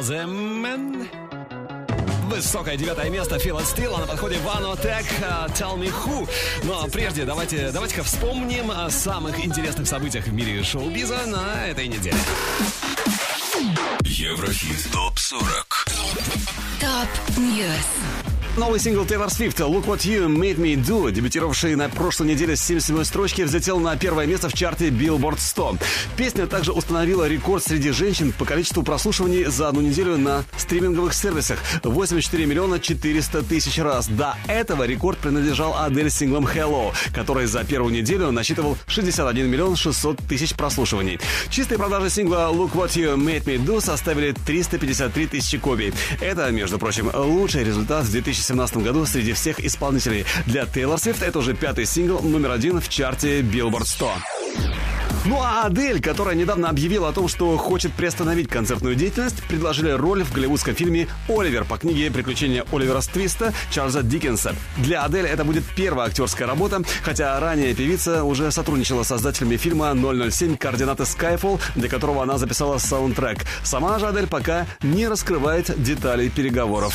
Man. Высокое девятое место Feel It Still, а на подходе Vanotek, э, Tell Me Who. Но прежде давайте, давайте-ка вспомним о самых интересных событиях в мире шоу-биза на этой неделе. Еврохит ТОП-40 Top News. Новый сингл Taylor Swift «Look What You Made Me Do», дебютировавший на прошлой неделе с 77 строчки, взлетел на первое место в чарте Billboard 100. Песня также установила рекорд среди женщин по количеству прослушиваний за одну неделю на стриминговых сервисах – 84 миллиона 400 тысяч раз. До этого рекорд принадлежал Адель синглом «Hello», который за первую неделю насчитывал 61 миллион 600 тысяч прослушиваний. Чистые продажи сингла «Look What You Made Me Do» составили 353 тысячи копий. Это, между прочим, лучший результат в 2017 году среди всех исполнителей. Для Тейлор Свифт это уже пятый сингл номер один в чарте Billboard 100. Ну а Адель, которая недавно объявила о том, что хочет приостановить концертную деятельность, предложили роль в голливудском фильме «Оливер» по книге «Приключения Оливера Твиста» Чарльза Диккенса. Для Адель это будет первая актерская работа, хотя ранее певица уже сотрудничала с создателями фильма «007. Координаты Skyfall», для которого она записала саундтрек. Сама же Адель пока не раскрывает деталей переговоров.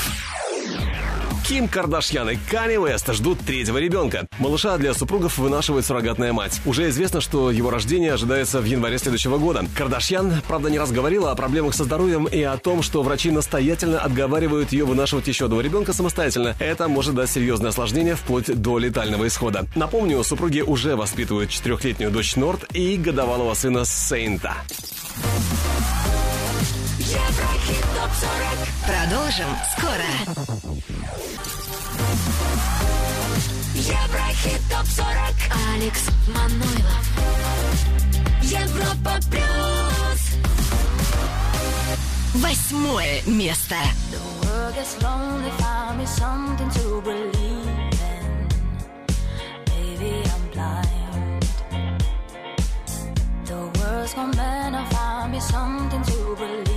Ким Кардашьян и Канни Уэст ждут третьего ребенка. Малыша для супругов вынашивает суррогатная мать. Уже известно, что его рождение ожидается в январе следующего года. Кардашьян, правда, не раз говорила о проблемах со здоровьем и о том, что врачи настоятельно отговаривают ее вынашивать еще одного ребенка самостоятельно. Это может дать серьезное осложнение вплоть до летального исхода. Напомню, супруги уже воспитывают четырехлетнюю дочь Норт и годовалого сына Сейнта. Еврохит ТОП-40. Продолжим скоро. Еврохит ТОП-40. Алекс Манойлов. Европа Плюс. Восьмое место. The world gets lonely, find me something to believe in. Maybe I'm blind. The world's gone bad, I find me something to believe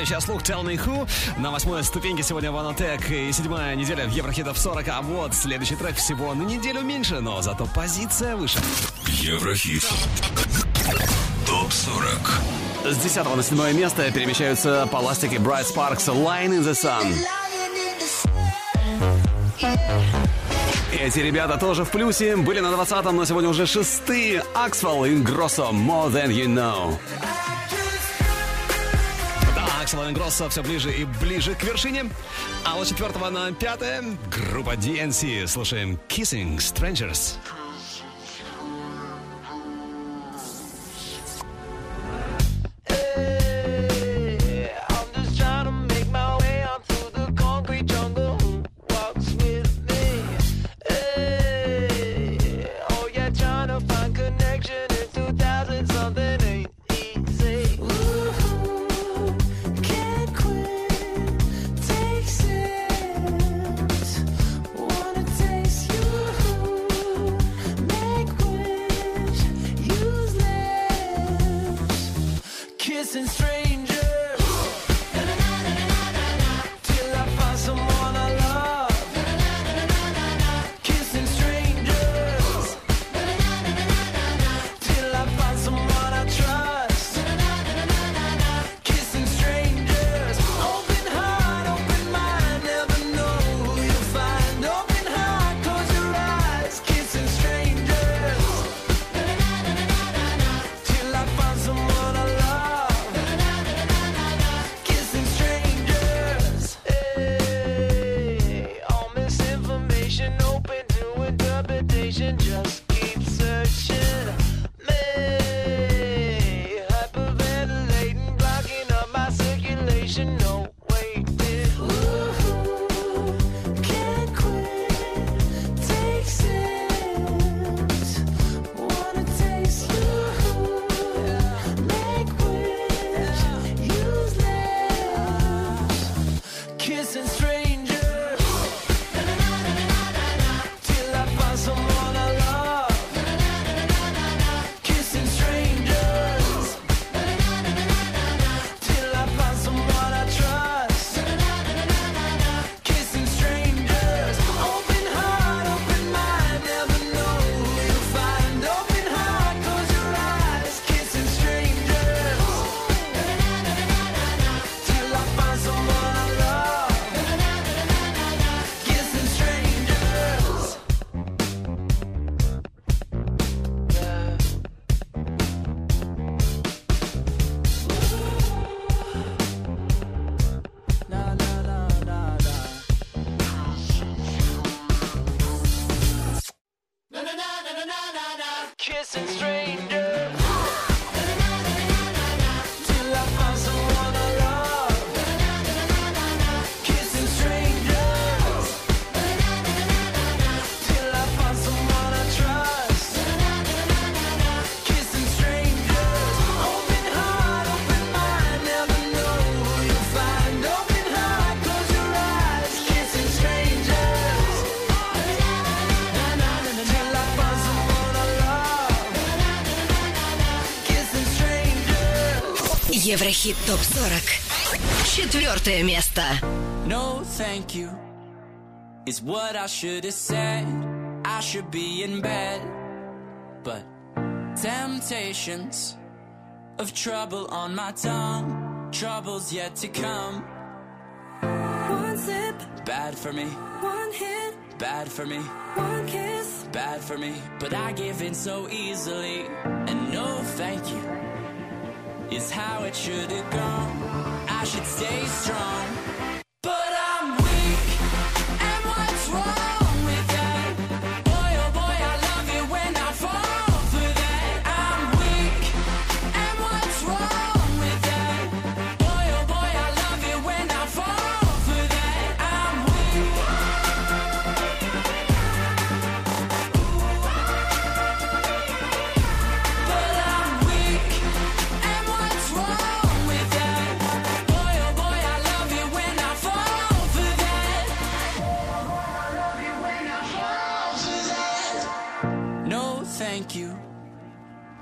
Ласкающий слух Tell Me Who. На восьмой ступеньке сегодня Ванотек и седьмая неделя в Еврохитов 40. А вот следующий трек всего на неделю меньше, но зато позиция выше. Еврохит. Топ 40. С 10 на 7 место перемещаются по ластике Bright Sparks Line in the Sun. Эти ребята тоже в плюсе. Были на 20-м, но сегодня уже шестые. Axwell и Grosso More Than You Know. Да, Axel Ингросса все ближе и ближе к вершине. А вот четвертого на пятое группа DNC. Слушаем Kissing Strangers. I'm Еврохит ТОП-40. Четвертое место. No, thank you. Is what I should have said. I should be in bed. But temptations of trouble on my tongue. Trouble's yet to come. One sip, Bad for me, one hit, bad for me, one kiss. bad for me. But I give in so easily. And no, thank you. Is how it should have gone. I should stay strong.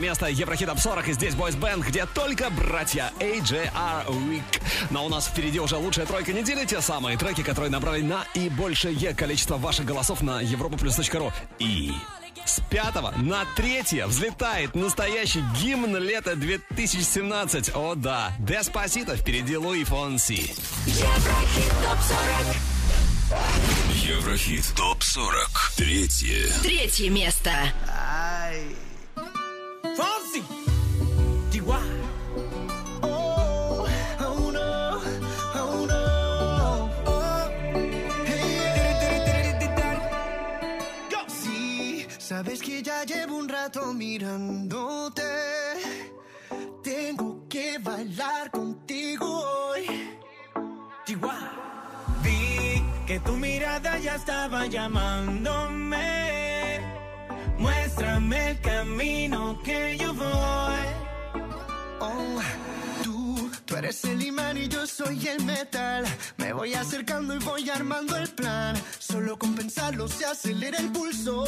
Место Еврохит Топ 40 и здесь Boys Band, где только братья AJR Week. Но у нас впереди уже лучшая тройка недели, те самые треки, которые набрали на и большее количество ваших голосов на europaplus.ru. И с пятого на третье взлетает настоящий гимн лета 2017. О да, Деспасито впереди Луи Фонси. Еврохит ТОП-40. Еврохит ТОП-40. Третье. Третье место. Fonzie. DY. Oh, oh no, oh no. Oh, Sí, sabes que ya llevo un rato mirándote. Tengo que bailar contigo hoy. Vi que tu mirada ya estaba llamándome. Muéstrame el camino que yo voy. Oh, tú, tú eres el imán y yo soy el metal. Me voy acercando y voy armando el plan. Solo con pensarlo se acelera el pulso.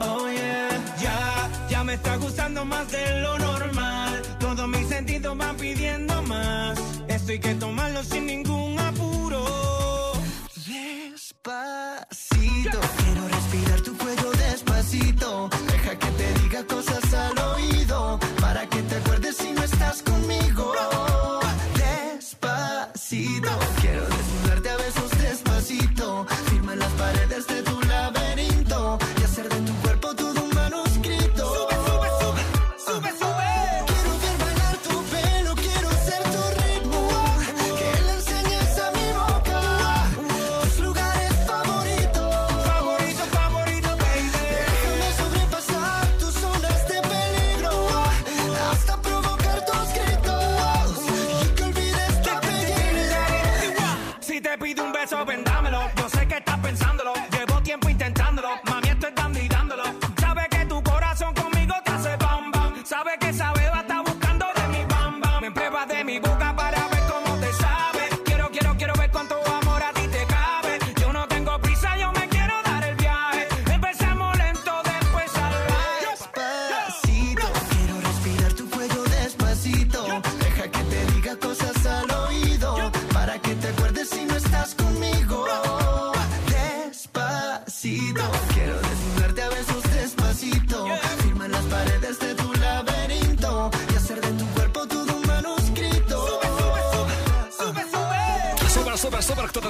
Oh yeah, ya, ya me está gustando más de lo normal. Todos mis sentidos van pidiendo más. Esto hay que tomarlo sin ningún Deja que te diga cosas al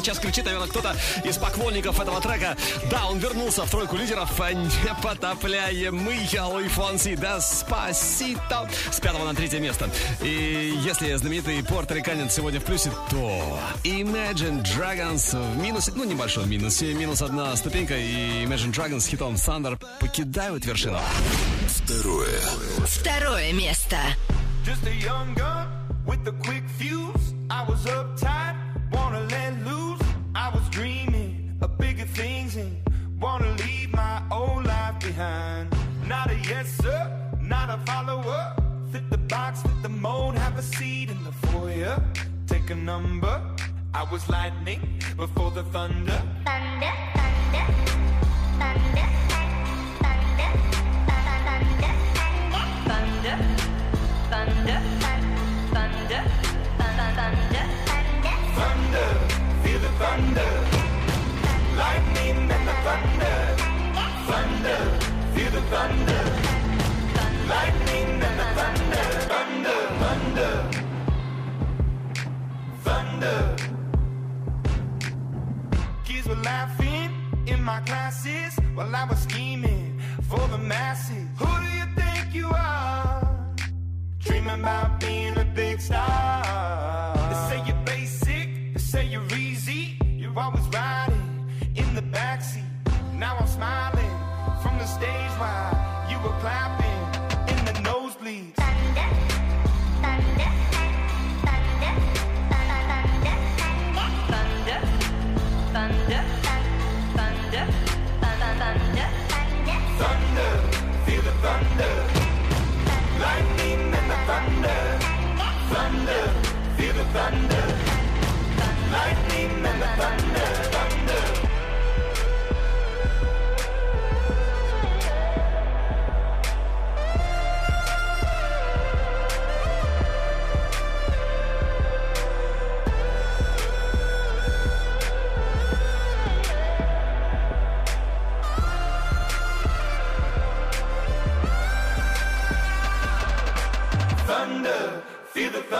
сейчас кричит, наверное, кто-то из поклонников этого трека. Да, он вернулся в тройку лидеров. Непотопляемый Луи Фонси Деспасито с пятого на третье место. И если знаменитый порториканец сегодня в плюсе, то Imagine Dragons в минусе, ну небольшом минусе, минус одна ступенька, и Imagine Dragons с хитом Thunder покидают вершину. Второе. Второе место. Just a young gun with a quick fuse. I was uptight, behind. Not a yes sir, not a follower. Fit the box, fit the mold, have a seat in the foyer. Take a number. I was lightning before the thunder. Thunder, thunder, thunder, thunder, thunder, thunder, thunder, thunder, thunder, thunder, thunder, thunder, feel the thunder, my classes while I was scheming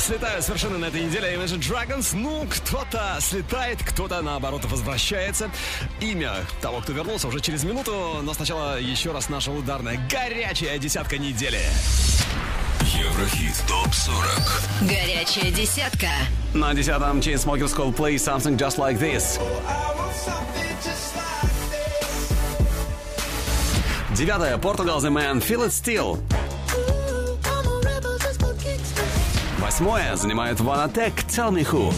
слетают с вершины на этой неделе Imagine Dragons. Ну, кто-то слетает, кто-то, наоборот, возвращается. Имя того, кто вернулся, уже через минуту. Но сначала еще раз наша ударная горячая десятка недели. Еврохит ТОП-40 Горячая десятка. На десятом Chainsmokers Coldplay Something Just Like This. Девятое Portugal The Man Feel It Still. Восьмое занимает Attack Tell Me Who.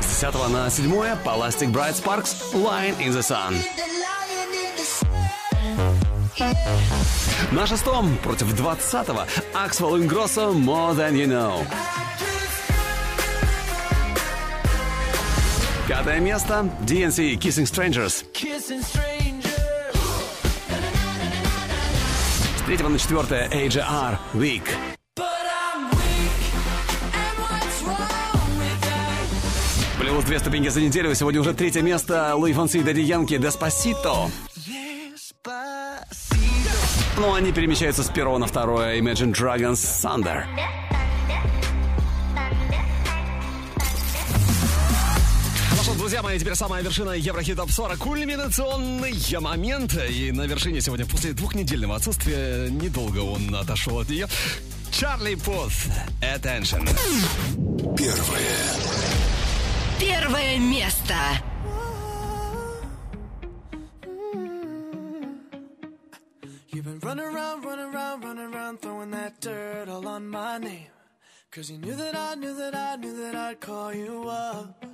С десятого на седьмое Plastic Bright Sparks Line in the Sun. На шестом против двадцатого Axwell Ingrosso More Than You Know. Пятое место DNC Kissing Strangers. Kissing strangers. С третьего на четвертое AJR Week. Плюс две ступеньки за неделю. Сегодня уже третье место Луи Фонси и Дади Янки Деспасито. Ну, они перемещаются с первого на второе Imagine Dragons Thunder. Друзья мои, теперь самая вершина Еврохит Топ 40. Кульминационный момент. И на вершине сегодня, после двухнедельного отсутствия, недолго он отошел от нее. Чарли Пут. Attention. Первое. Первое место. You've been running around, running around, running around, throwing that dirt all on my name. Cause you knew that I knew that I knew that I'd call you up.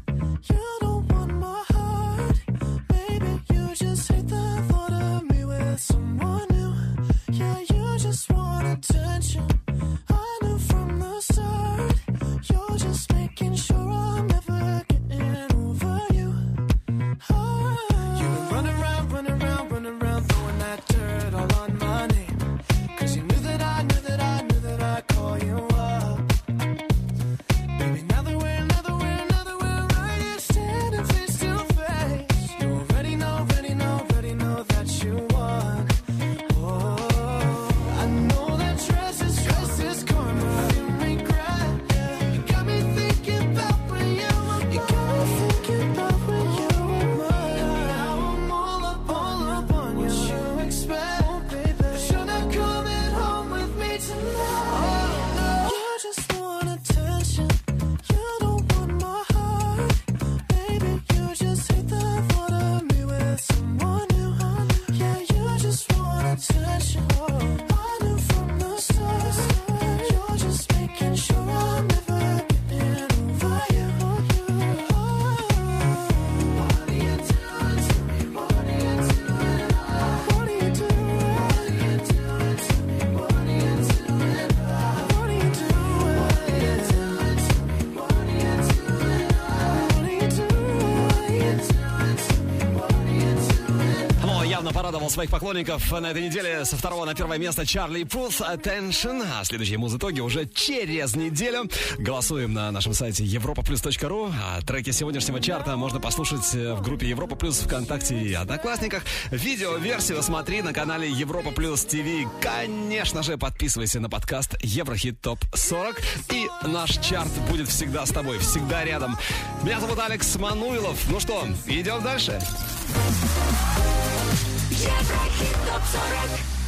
Someone new, yeah, you just want attention. своих поклонников на этой неделе со второго на первое место Чарли Пус Attention. А следующие музытоги уже через неделю. Голосуем на нашем сайте europaplus.ru. А треки сегодняшнего чарта можно послушать э, в группе Европа Плюс ВКонтакте и Одноклассниках. Видеоверсию смотри на канале Европа Плюс ТВ. Конечно же, подписывайся на подкаст Еврохит Топ 40. И наш чарт будет всегда с тобой, всегда рядом. Меня зовут Алекс Мануилов. Ну что, идем? Дальше. Wierzę Hit the 40